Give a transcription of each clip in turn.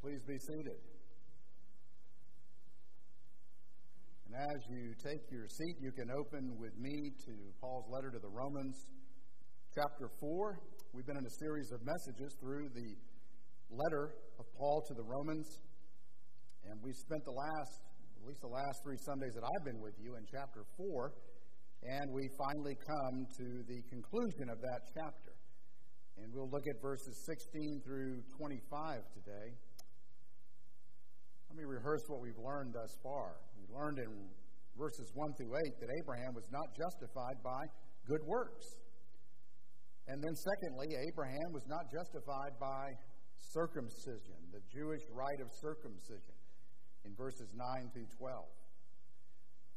Please be seated. And as you take your seat, you can open with me to Paul's letter to the Romans, chapter 4. We've been in a series of messages through the letter of Paul to the Romans. And we've spent the last, at least the last three Sundays that I've been with you in chapter 4. And we finally come to the conclusion of that chapter. And we'll look at verses 16 through 25 today. Let me rehearse what we've learned thus far. We learned in verses 1 through 8 that Abraham was not justified by good works. And then, secondly, Abraham was not justified by circumcision, the Jewish rite of circumcision, in verses 9 through 12.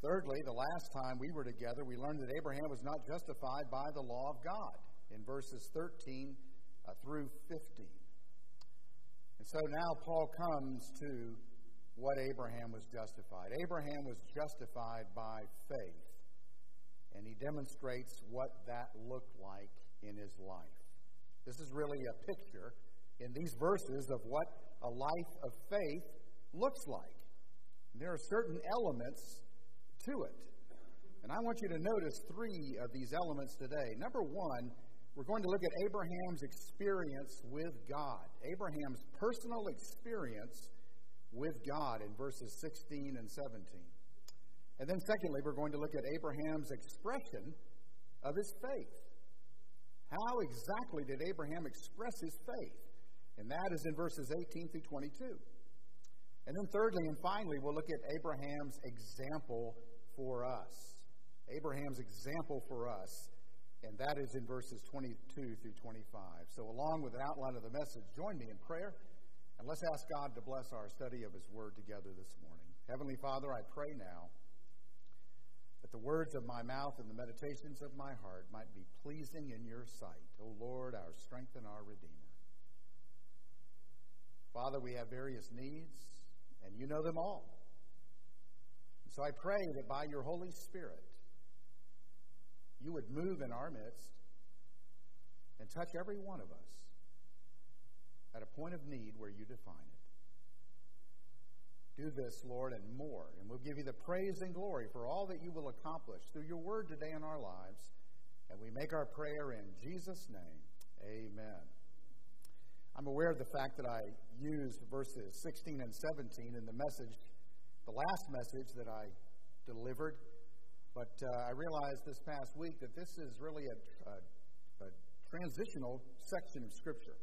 Thirdly, the last time we were together, we learned that Abraham was not justified by the law of God in verses 13 uh, through 15. And so now Paul comes to what Abraham was justified. Abraham was justified by faith, and he demonstrates what that looked like in his life. This is really a picture in these verses of what a life of faith looks like. And there are certain elements to it. And I want you to notice three of these elements today. Number one, we're going to look at Abraham's experience with God, Abraham's personal experience with God in verses 16 and 17. And then, secondly, we're going to look at Abraham's expression of his faith. How exactly did Abraham express his faith? And that is in verses 18 through 22. And then, thirdly and finally, we'll look at Abraham's example for us. Abraham's example for us. And that is in verses 22 through 25. So, along with an outline of the message, join me in prayer. And let's ask God to bless our study of His Word together this morning. Heavenly Father, I pray now that the words of my mouth and the meditations of my heart might be pleasing in your sight, O Lord, our strength and our Redeemer. Father, we have various needs, and you know them all. So I pray that by your Holy Spirit, you would move in our midst and touch every one of us at a point of need where you define it. Do this, Lord, and more, and we'll give you the praise and glory for all that you will accomplish through your word today in our lives. And we make our prayer in Jesus' name. Amen. I'm aware of the fact that I used verses 16 and 17 in the message, the last message that I delivered, but uh, I realized this past week that this is really a, a, a transitional section of Scripture.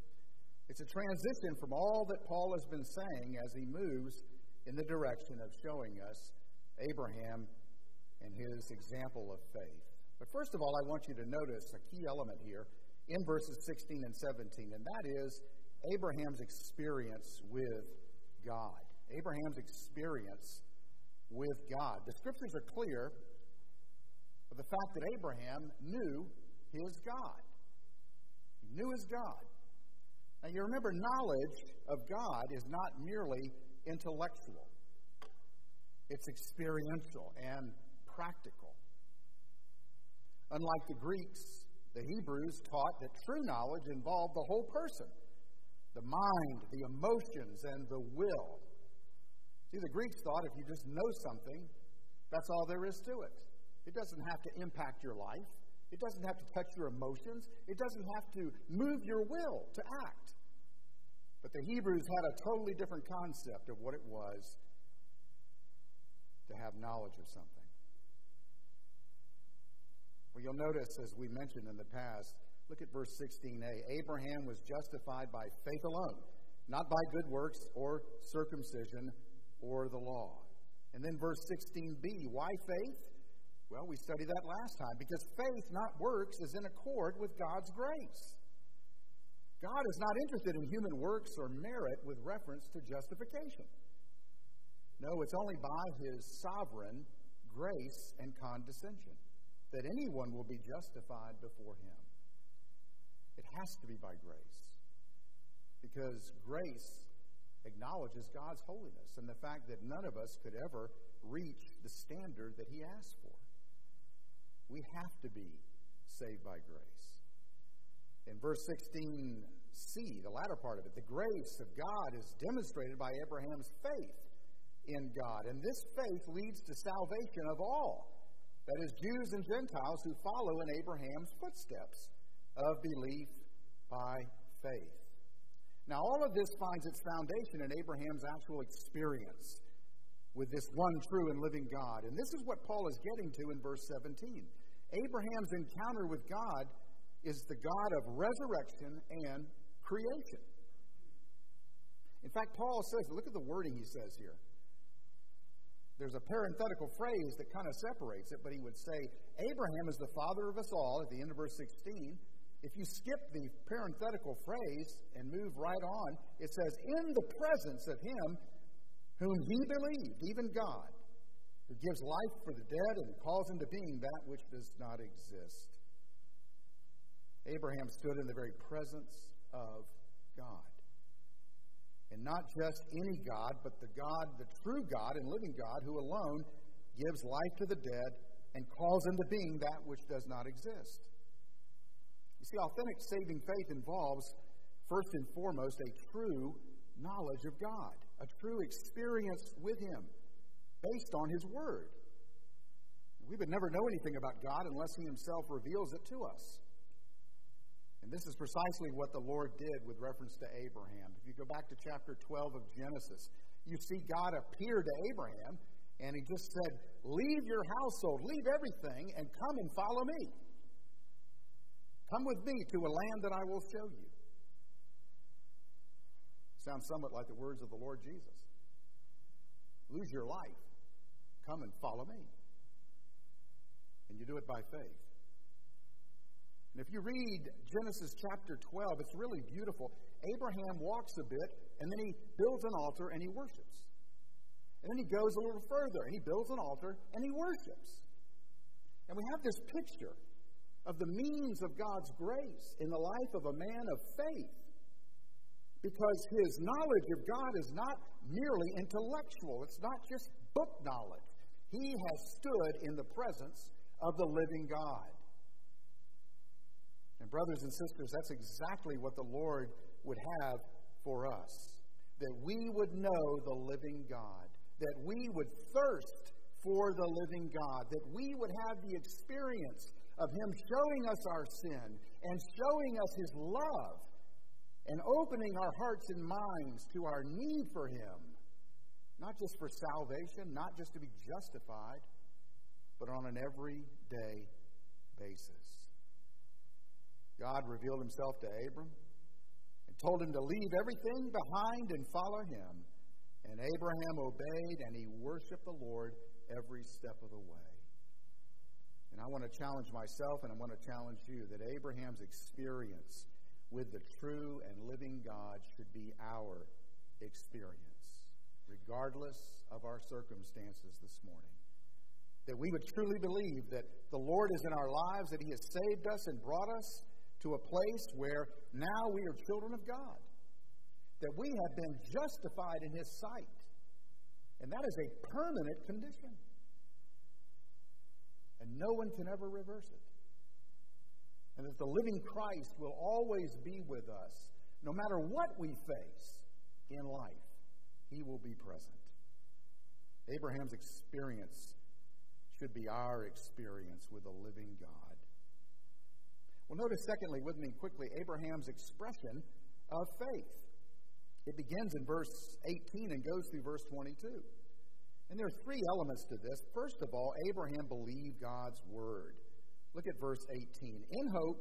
It's a transition from all that Paul has been saying as he moves in the direction of showing us Abraham and his example of faith. But first of all, I want you to notice a key element here in verses 16 and 17, and that is Abraham's experience with God. Abraham's experience with God. The scriptures are clear of the fact that Abraham knew his God. He knew his God. Now, you remember, knowledge of God is not merely intellectual, it's experiential and practical. Unlike the Greeks, the Hebrews taught that true knowledge involved the whole person the mind, the emotions, and the will. See, the Greeks thought if you just know something, that's all there is to it. It doesn't have to impact your life. It doesn't have to touch your emotions. It doesn't have to move your will to act. But the Hebrews had a totally different concept of what it was to have knowledge of something. Well, you'll notice, as we mentioned in the past, look at verse 16a. Abraham was justified by faith alone, not by good works or circumcision or the law. And then verse 16b. Why faith? Well, we studied that last time. Because faith, not works, is in accord with God's grace. God is not interested in human works or merit with reference to justification. No, it's only by his sovereign grace and condescension that anyone will be justified before him. It has to be by grace. Because grace acknowledges God's holiness and the fact that none of us could ever reach the standard that he asked for. We have to be saved by grace. In verse 16 see, the latter part of it, the grace of God is demonstrated by Abraham's faith in God. And this faith leads to salvation of all. That is, Jews and Gentiles who follow in Abraham's footsteps of belief by faith. Now, all of this finds its foundation in Abraham's actual experience with this one true and living God. And this is what Paul is getting to in verse 17. Abraham's encounter with God is the God of resurrection and creation. In fact, Paul says, look at the wording he says here. There's a parenthetical phrase that kind of separates it, but he would say, Abraham is the father of us all at the end of verse 16. If you skip the parenthetical phrase and move right on, it says, In the presence of him whom he believed, even God, who gives life for the dead and calls into being that which does not exist. Abraham stood in the very presence of God. And not just any God, but the God, the true God and living God, who alone gives life to the dead and calls into being that which does not exist. You see, authentic saving faith involves, first and foremost, a true knowledge of God, a true experience with Him based on His Word. We would never know anything about God unless He Himself reveals it to us. And this is precisely what the Lord did with reference to Abraham. If you go back to chapter 12 of Genesis, you see God appear to Abraham, and he just said, Leave your household, leave everything, and come and follow me. Come with me to a land that I will show you. Sounds somewhat like the words of the Lord Jesus. Lose your life. Come and follow me. And you do it by faith. And if you read Genesis chapter 12, it's really beautiful. Abraham walks a bit, and then he builds an altar and he worships. And then he goes a little further and he builds an altar and he worships. And we have this picture of the means of God's grace in the life of a man of faith. Because his knowledge of God is not merely intellectual, it's not just book knowledge. He has stood in the presence of the living God. And, brothers and sisters, that's exactly what the Lord would have for us. That we would know the living God, that we would thirst for the living God, that we would have the experience of Him showing us our sin and showing us His love and opening our hearts and minds to our need for Him, not just for salvation, not just to be justified, but on an everyday basis. God revealed himself to Abram and told him to leave everything behind and follow him. And Abraham obeyed and he worshiped the Lord every step of the way. And I want to challenge myself and I want to challenge you that Abraham's experience with the true and living God should be our experience, regardless of our circumstances this morning. That we would truly believe that the Lord is in our lives, that He has saved us and brought us to a place where now we are children of God, that we have been justified in His sight. And that is a permanent condition. And no one can ever reverse it. And that the living Christ will always be with us, no matter what we face in life, He will be present. Abraham's experience should be our experience with the living God. Well, notice, secondly, with me quickly, Abraham's expression of faith. It begins in verse 18 and goes through verse 22. And there are three elements to this. First of all, Abraham believed God's word. Look at verse 18. In hope,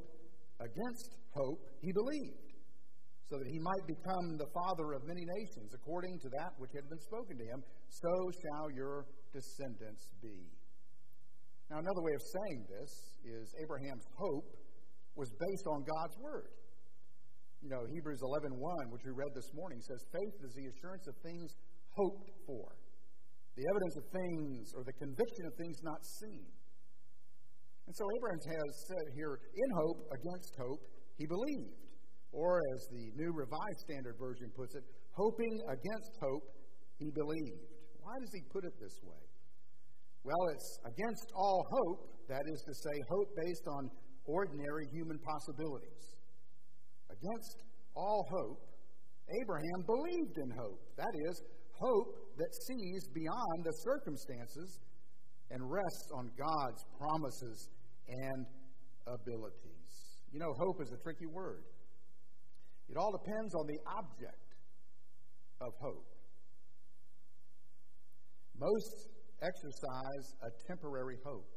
against hope, he believed, so that he might become the father of many nations, according to that which had been spoken to him. So shall your descendants be. Now, another way of saying this is Abraham's hope was based on God's word. You know, Hebrews 11:1, which we read this morning, says faith is the assurance of things hoped for, the evidence of things or the conviction of things not seen. And so Abraham has said here, in hope, against hope, he believed. Or as the New Revised Standard Version puts it, hoping against hope, he believed. Why does he put it this way? Well, it's against all hope, that is to say, hope based on ordinary human possibilities. Against all hope, Abraham believed in hope. That is, hope that sees beyond the circumstances and rests on God's promises and abilities. You know, hope is a tricky word. It all depends on the object of hope. Most exercise a temporary hope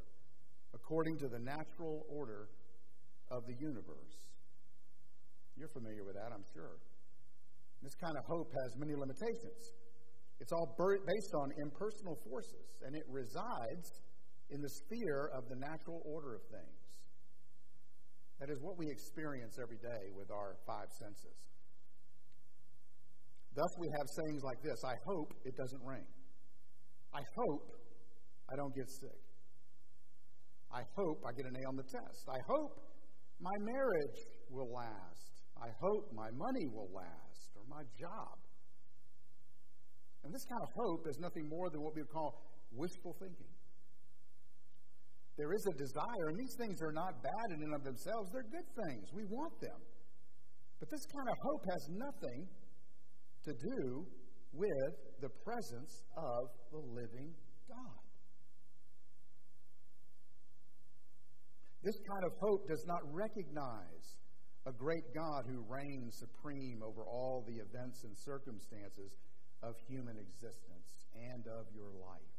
according to the natural order of the universe. You're familiar with that, I'm sure. This kind of hope has many limitations. It's all based on impersonal forces, and it resides in the sphere of the natural order of things. That is what we experience every day with our five senses. Thus, we have sayings like this I hope it doesn't rain. I hope I don't get sick. I hope I get an A on the test. I hope my marriage will last. I hope my money will last or my job. And this kind of hope is nothing more than what we would call wishful thinking. There is a desire, and these things are not bad in and of themselves. They're good things. We want them. But this kind of hope has nothing to do with the presence of the living God. This kind of hope does not recognize a great God who reigns supreme over all the events and circumstances of human existence and of your life.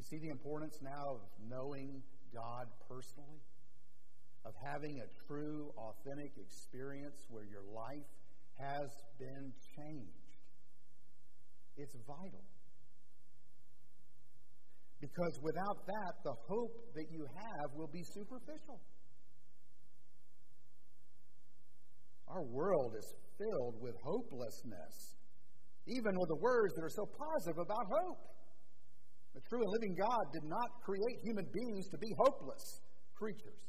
You see the importance now of knowing God personally, of having a true, authentic experience where your life has been changed. It's vital. Because without that, the hope that you have will be superficial. Our world is filled with hopelessness, even with the words that are so positive about hope. The true and living God did not create human beings to be hopeless creatures.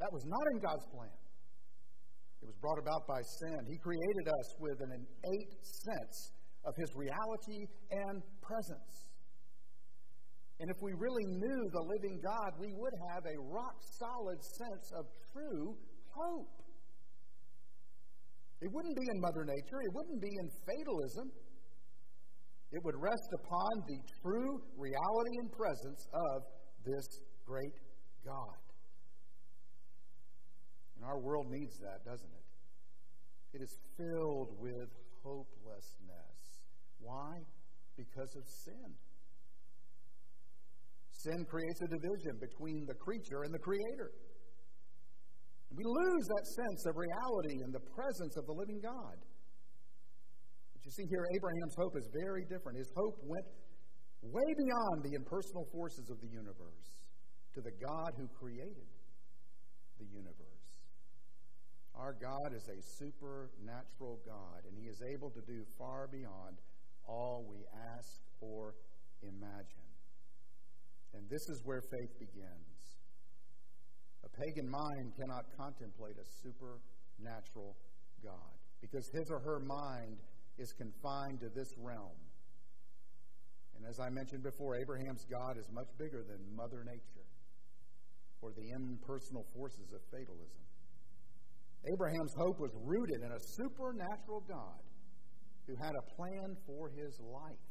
That was not in God's plan. It was brought about by sin. He created us with an innate sense of His reality and presence. And if we really knew the living God, we would have a rock solid sense of true hope. It wouldn't be in Mother Nature, it wouldn't be in fatalism. It would rest upon the true reality and presence of this great God. And our world needs that, doesn't it? It is filled with hopelessness. Why? Because of sin. Sin creates a division between the creature and the creator. We lose that sense of reality and the presence of the living God. You see here, Abraham's hope is very different. His hope went way beyond the impersonal forces of the universe to the God who created the universe. Our God is a supernatural God, and He is able to do far beyond all we ask or imagine. And this is where faith begins. A pagan mind cannot contemplate a supernatural God because his or her mind is confined to this realm. And as I mentioned before, Abraham's God is much bigger than Mother Nature or the impersonal forces of fatalism. Abraham's hope was rooted in a supernatural God who had a plan for his life.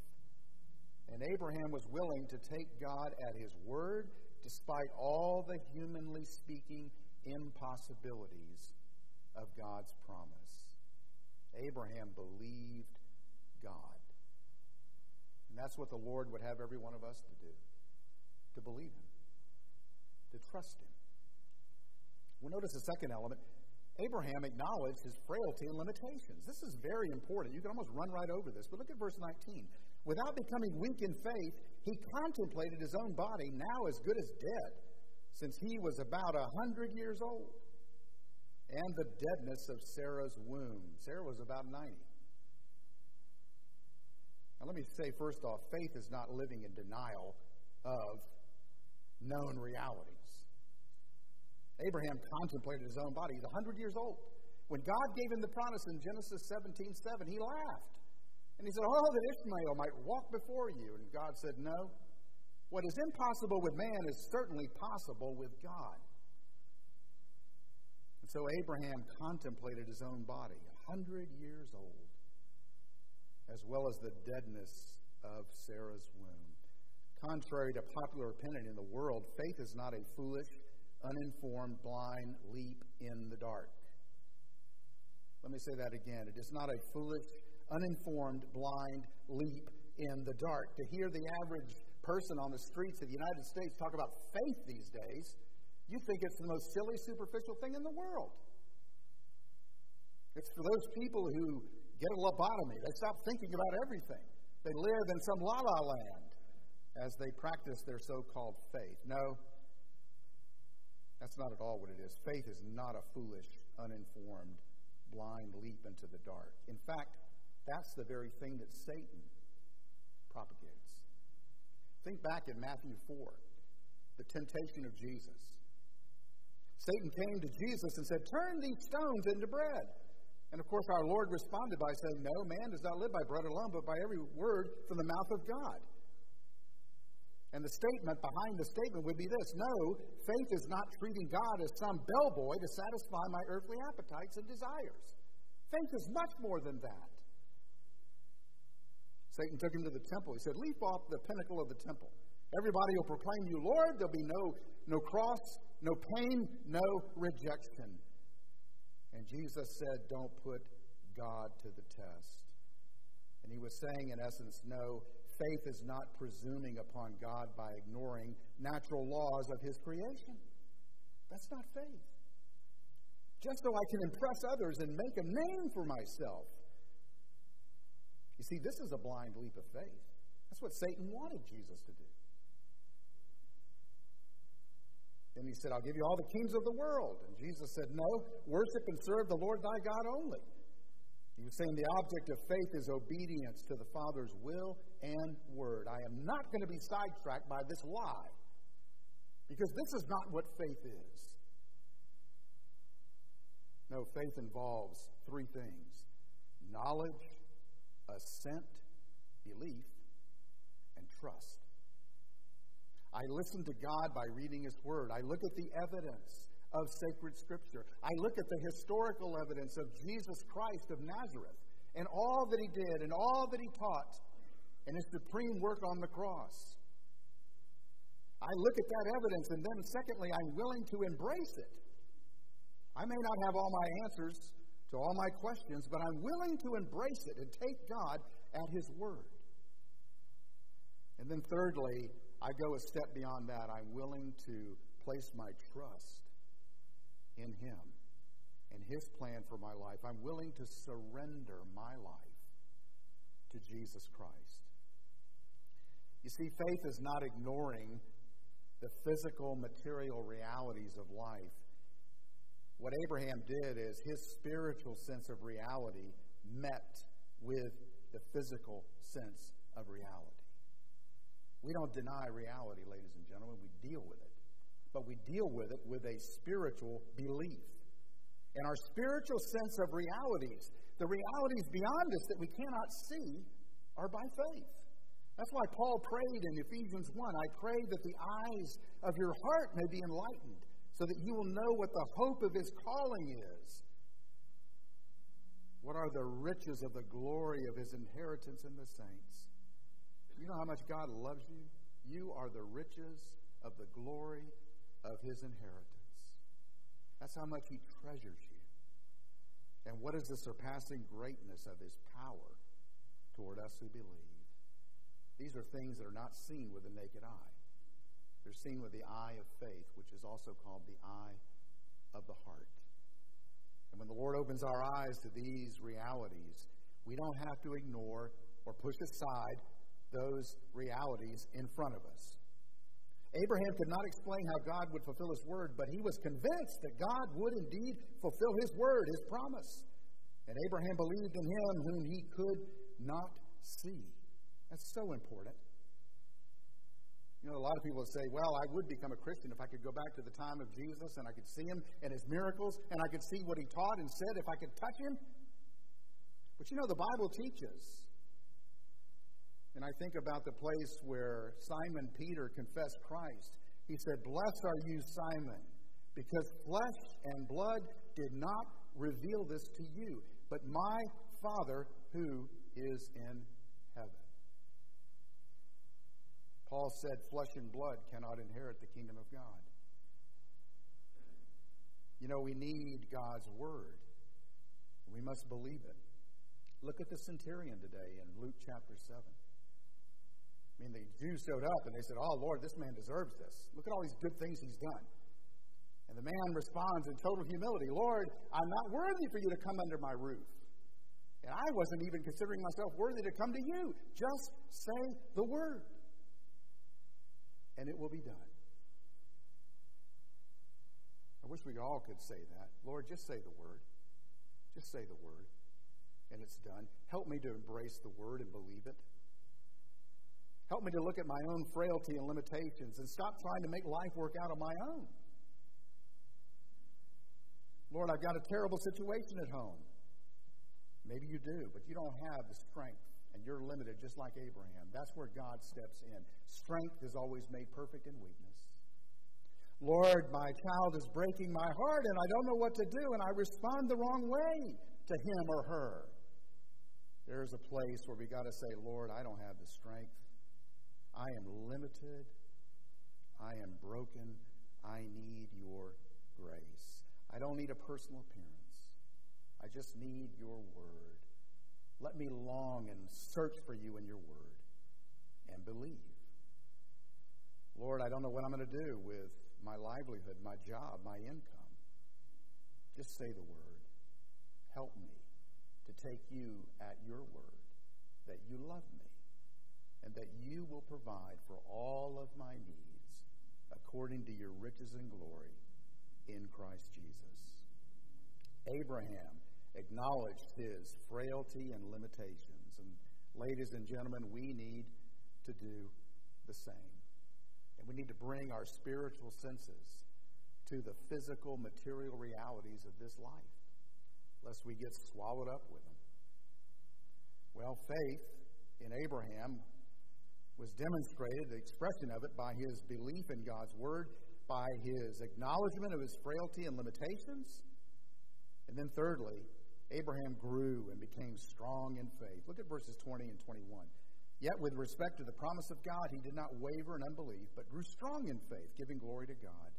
And Abraham was willing to take God at his word despite all the humanly speaking impossibilities of God's promise. Abraham believed God. And that's what the Lord would have every one of us to do to believe Him, to trust Him. We'll notice the second element. Abraham acknowledged his frailty and limitations. This is very important. You can almost run right over this, but look at verse 19. Without becoming weak in faith, he contemplated his own body, now as good as dead, since he was about a hundred years old, and the deadness of Sarah's womb. Sarah was about 90. Now, let me say first off faith is not living in denial of known realities. Abraham contemplated his own body. He's 100 years old. When God gave him the promise in Genesis 17 7, he laughed. And he said, Oh, that Ishmael might walk before you. And God said, No. What is impossible with man is certainly possible with God. So Abraham contemplated his own body, hundred years old, as well as the deadness of Sarah's womb. Contrary to popular opinion in the world, faith is not a foolish, uninformed, blind leap in the dark. Let me say that again. It is not a foolish, uninformed, blind leap in the dark. To hear the average person on the streets of the United States talk about faith these days, you think it's the most silly, superficial thing in the world. It's for those people who get a lobotomy. They stop thinking about everything. They live in some la la land as they practice their so called faith. No, that's not at all what it is. Faith is not a foolish, uninformed, blind leap into the dark. In fact, that's the very thing that Satan propagates. Think back in Matthew 4, the temptation of Jesus. Satan came to Jesus and said, Turn these stones into bread. And of course, our Lord responded by saying, No, man does not live by bread alone, but by every word from the mouth of God. And the statement behind the statement would be this No, faith is not treating God as some bellboy to satisfy my earthly appetites and desires. Faith is much more than that. Satan took him to the temple. He said, Leap off the pinnacle of the temple. Everybody will proclaim you Lord. There'll be no, no cross, no pain, no rejection. And Jesus said, Don't put God to the test. And he was saying, in essence, no, faith is not presuming upon God by ignoring natural laws of his creation. That's not faith. Just so I can impress others and make a name for myself. You see, this is a blind leap of faith. That's what Satan wanted Jesus to do. Then he said, I'll give you all the kings of the world. And Jesus said, No, worship and serve the Lord thy God only. He was saying the object of faith is obedience to the Father's will and word. I am not going to be sidetracked by this lie because this is not what faith is. No, faith involves three things knowledge, assent, belief, and trust. I listen to God by reading His Word. I look at the evidence of sacred Scripture. I look at the historical evidence of Jesus Christ of Nazareth and all that He did and all that He taught and His supreme work on the cross. I look at that evidence and then, secondly, I'm willing to embrace it. I may not have all my answers to all my questions, but I'm willing to embrace it and take God at His word. And then, thirdly, I go a step beyond that. I'm willing to place my trust in Him and His plan for my life. I'm willing to surrender my life to Jesus Christ. You see, faith is not ignoring the physical, material realities of life. What Abraham did is his spiritual sense of reality met with the physical sense of reality. We don't deny reality, ladies and gentlemen, we deal with it. But we deal with it with a spiritual belief. And our spiritual sense of realities, the realities beyond us that we cannot see, are by faith. That's why Paul prayed in Ephesians 1 I pray that the eyes of your heart may be enlightened, so that you will know what the hope of his calling is. What are the riches of the glory of his inheritance in the saints? You know how much God loves you? You are the riches of the glory of his inheritance. That's how much he treasures you. And what is the surpassing greatness of his power toward us who believe? These are things that are not seen with the naked eye. They're seen with the eye of faith, which is also called the eye of the heart. And when the Lord opens our eyes to these realities, we don't have to ignore or push aside those realities in front of us. Abraham could not explain how God would fulfill his word, but he was convinced that God would indeed fulfill his word, his promise. And Abraham believed in him whom he could not see. That's so important. You know, a lot of people say, well, I would become a Christian if I could go back to the time of Jesus and I could see him and his miracles and I could see what he taught and said if I could touch him. But you know, the Bible teaches and I think about the place where Simon Peter confessed Christ. He said, Blessed are you, Simon, because flesh and blood did not reveal this to you, but my Father who is in heaven. Paul said, Flesh and blood cannot inherit the kingdom of God. You know, we need God's word. We must believe it. Look at the centurion today in Luke chapter 7. I mean, the Jews showed up and they said, Oh, Lord, this man deserves this. Look at all these good things he's done. And the man responds in total humility Lord, I'm not worthy for you to come under my roof. And I wasn't even considering myself worthy to come to you. Just say the word, and it will be done. I wish we all could say that. Lord, just say the word. Just say the word, and it's done. Help me to embrace the word and believe it. Help me to look at my own frailty and limitations and stop trying to make life work out on my own. Lord, I've got a terrible situation at home. Maybe you do, but you don't have the strength, and you're limited just like Abraham. That's where God steps in. Strength is always made perfect in weakness. Lord, my child is breaking my heart, and I don't know what to do, and I respond the wrong way to him or her. There's a place where we got to say, Lord, I don't have the strength. I am limited. I am broken. I need your grace. I don't need a personal appearance. I just need your word. Let me long and search for you in your word and believe. Lord, I don't know what I'm going to do with my livelihood, my job, my income. Just say the word. Help me to take you at your word, that you love me, and that you will provide for all of my needs according to your riches and glory in Christ Jesus. Abraham acknowledged his frailty and limitations. And, ladies and gentlemen, we need to do the same. And we need to bring our spiritual senses to the physical, material realities of this life, lest we get swallowed up with them. Well, faith in Abraham was demonstrated, the expression of it, by his belief in God's Word, by his acknowledgement of his frailty and limitations. And then, thirdly, Abraham grew and became strong in faith. Look at verses 20 and 21. Yet, with respect to the promise of God, he did not waver in unbelief, but grew strong in faith, giving glory to God.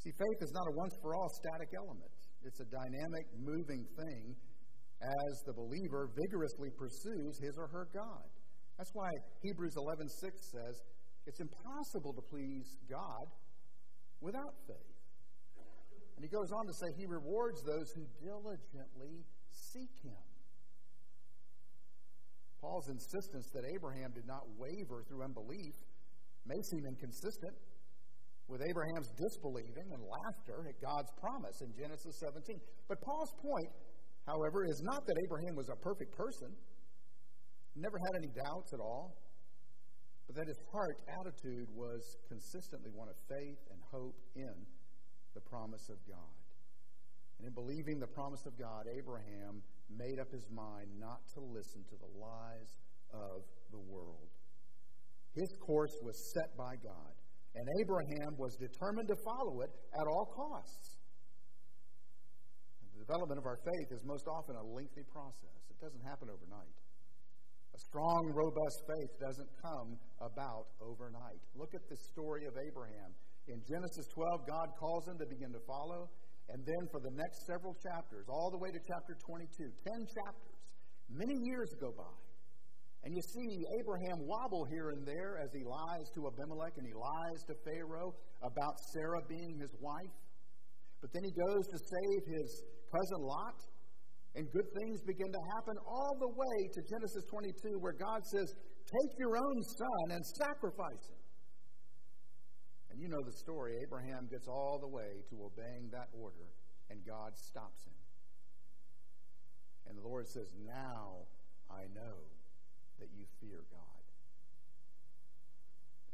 See, faith is not a once for all static element, it's a dynamic, moving thing as the believer vigorously pursues his or her God. That's why Hebrews 11:6 says it's impossible to please God without faith. And he goes on to say, He rewards those who diligently seek Him. Paul's insistence that Abraham did not waver through unbelief may seem inconsistent with Abraham's disbelieving and laughter at God's promise in Genesis 17. But Paul's point, however, is not that Abraham was a perfect person, never had any doubts at all, but that his heart attitude was consistently one of faith and hope in the promise of God. And in believing the promise of God, Abraham made up his mind not to listen to the lies of the world. His course was set by God, and Abraham was determined to follow it at all costs. The development of our faith is most often a lengthy process, it doesn't happen overnight. Strong, robust faith doesn't come about overnight. Look at the story of Abraham. In Genesis 12, God calls him to begin to follow. And then for the next several chapters, all the way to chapter 22, 10 chapters, many years go by. And you see Abraham wobble here and there as he lies to Abimelech and he lies to Pharaoh about Sarah being his wife. But then he goes to save his cousin Lot, and good things begin to happen all the way to Genesis 22, where God says, Take your own son and sacrifice him. And you know the story. Abraham gets all the way to obeying that order, and God stops him. And the Lord says, Now I know that you fear God.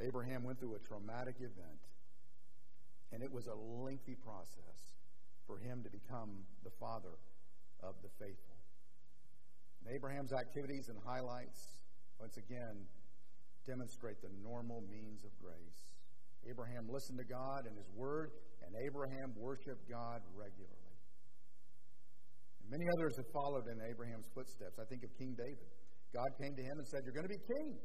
Abraham went through a traumatic event, and it was a lengthy process for him to become the father of the faithful. And Abraham's activities and highlights, once again, demonstrate the normal means of grace. Abraham listened to God and his word, and Abraham worshiped God regularly. And Many others have followed in Abraham's footsteps. I think of King David. God came to him and said, You're going to be king.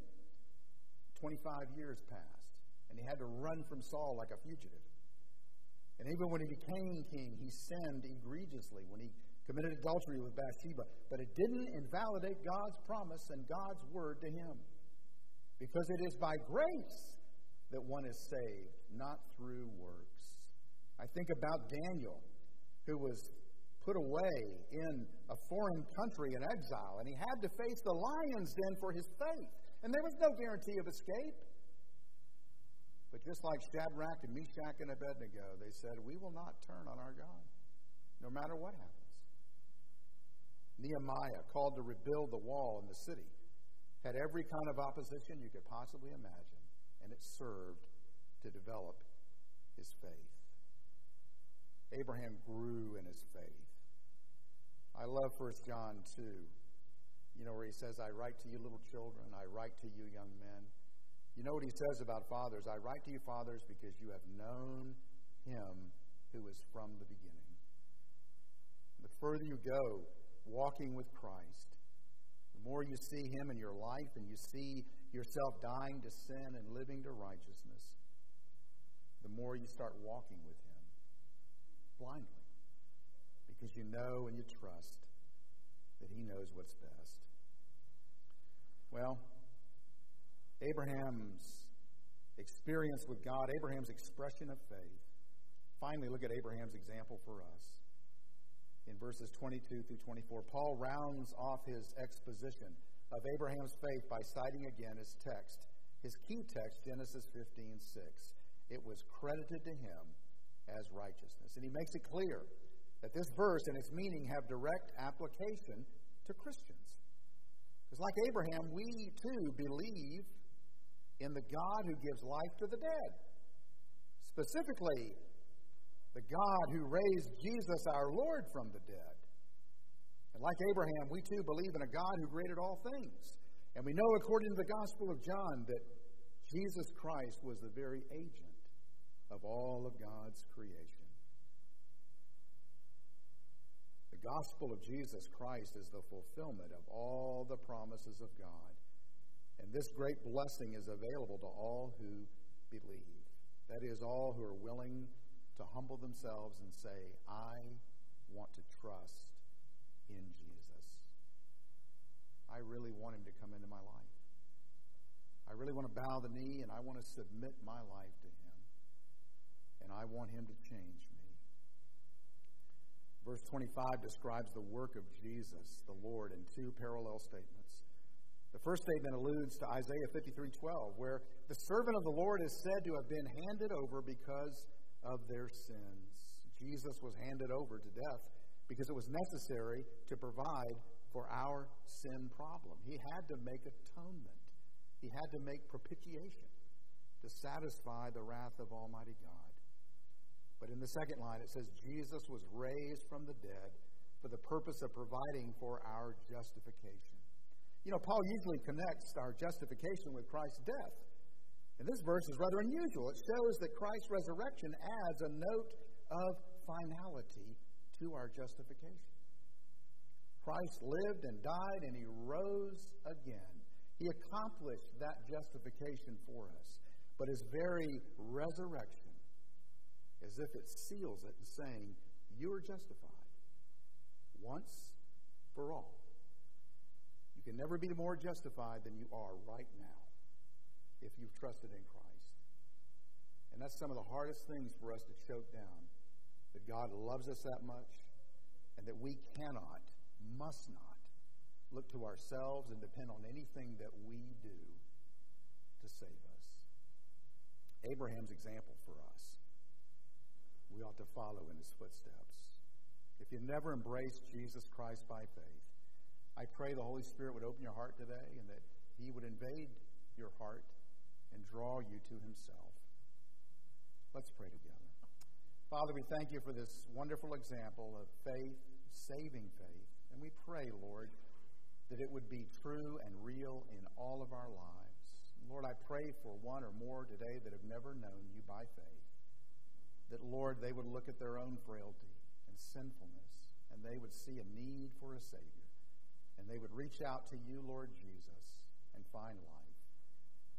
25 years passed, and he had to run from Saul like a fugitive. And even when he became king, he sinned egregiously when he committed adultery with Bathsheba. But it didn't invalidate God's promise and God's word to him. Because it is by grace that one is saved, not through works. I think about Daniel, who was put away in a foreign country in exile, and he had to face the lion's den for his faith. And there was no guarantee of escape. But just like Shadrach and Meshach and Abednego, they said, We will not turn on our God, no matter what happens. Nehemiah, called to rebuild the wall in the city, had every kind of opposition you could possibly imagine, and it served to develop his faith. Abraham grew in his faith. I love 1 John 2, you know, where he says, I write to you little children, I write to you young men. You know what he says about fathers? I write to you, fathers, because you have known him who is from the beginning. The further you go walking with Christ, the more you see him in your life and you see yourself dying to sin and living to righteousness, the more you start walking with him blindly because you know and you trust that He knows what's best. Well, Abraham's experience with God, Abraham's expression of faith. Finally, look at Abraham's example for us. In verses 22 through 24, Paul rounds off his exposition of Abraham's faith by citing again his text, his key text, Genesis 15 6. It was credited to him as righteousness. And he makes it clear that this verse and its meaning have direct application to Christians. Because, like Abraham, we too believe in the God who gives life to the dead. Specifically, the God who raised Jesus our Lord from the dead. And like Abraham, we too believe in a God who created all things. And we know, according to the Gospel of John, that Jesus Christ was the very agent of all of God's creation. The Gospel of Jesus Christ is the fulfillment of all the promises of God. And this great blessing is available to all who believe. That is, all who are willing to humble themselves and say, I want to trust in Jesus. I really want him to come into my life. I really want to bow the knee and I want to submit my life to him. And I want him to change me. Verse 25 describes the work of Jesus, the Lord, in two parallel statements. The first statement alludes to Isaiah 53:12, where the servant of the Lord is said to have been handed over because of their sins. Jesus was handed over to death because it was necessary to provide for our sin problem. He had to make atonement. He had to make propitiation to satisfy the wrath of Almighty God. But in the second line, it says, Jesus was raised from the dead for the purpose of providing for our justification. You know, Paul usually connects our justification with Christ's death. And this verse is rather unusual. It shows that Christ's resurrection adds a note of finality to our justification. Christ lived and died and he rose again. He accomplished that justification for us. But his very resurrection as if it seals it saying, You are justified once for all. You can never be more justified than you are right now if you've trusted in Christ. And that's some of the hardest things for us to choke down that God loves us that much and that we cannot, must not, look to ourselves and depend on anything that we do to save us. Abraham's example for us we ought to follow in his footsteps. If you've never embraced Jesus Christ by faith, I pray the Holy Spirit would open your heart today and that he would invade your heart and draw you to himself. Let's pray together. Father, we thank you for this wonderful example of faith, saving faith. And we pray, Lord, that it would be true and real in all of our lives. Lord, I pray for one or more today that have never known you by faith that, Lord, they would look at their own frailty and sinfulness and they would see a need for a Savior. And they would reach out to you, Lord Jesus, and find life.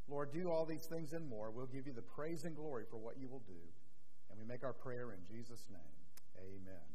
Lord, do all these things and more. We'll give you the praise and glory for what you will do. And we make our prayer in Jesus' name. Amen.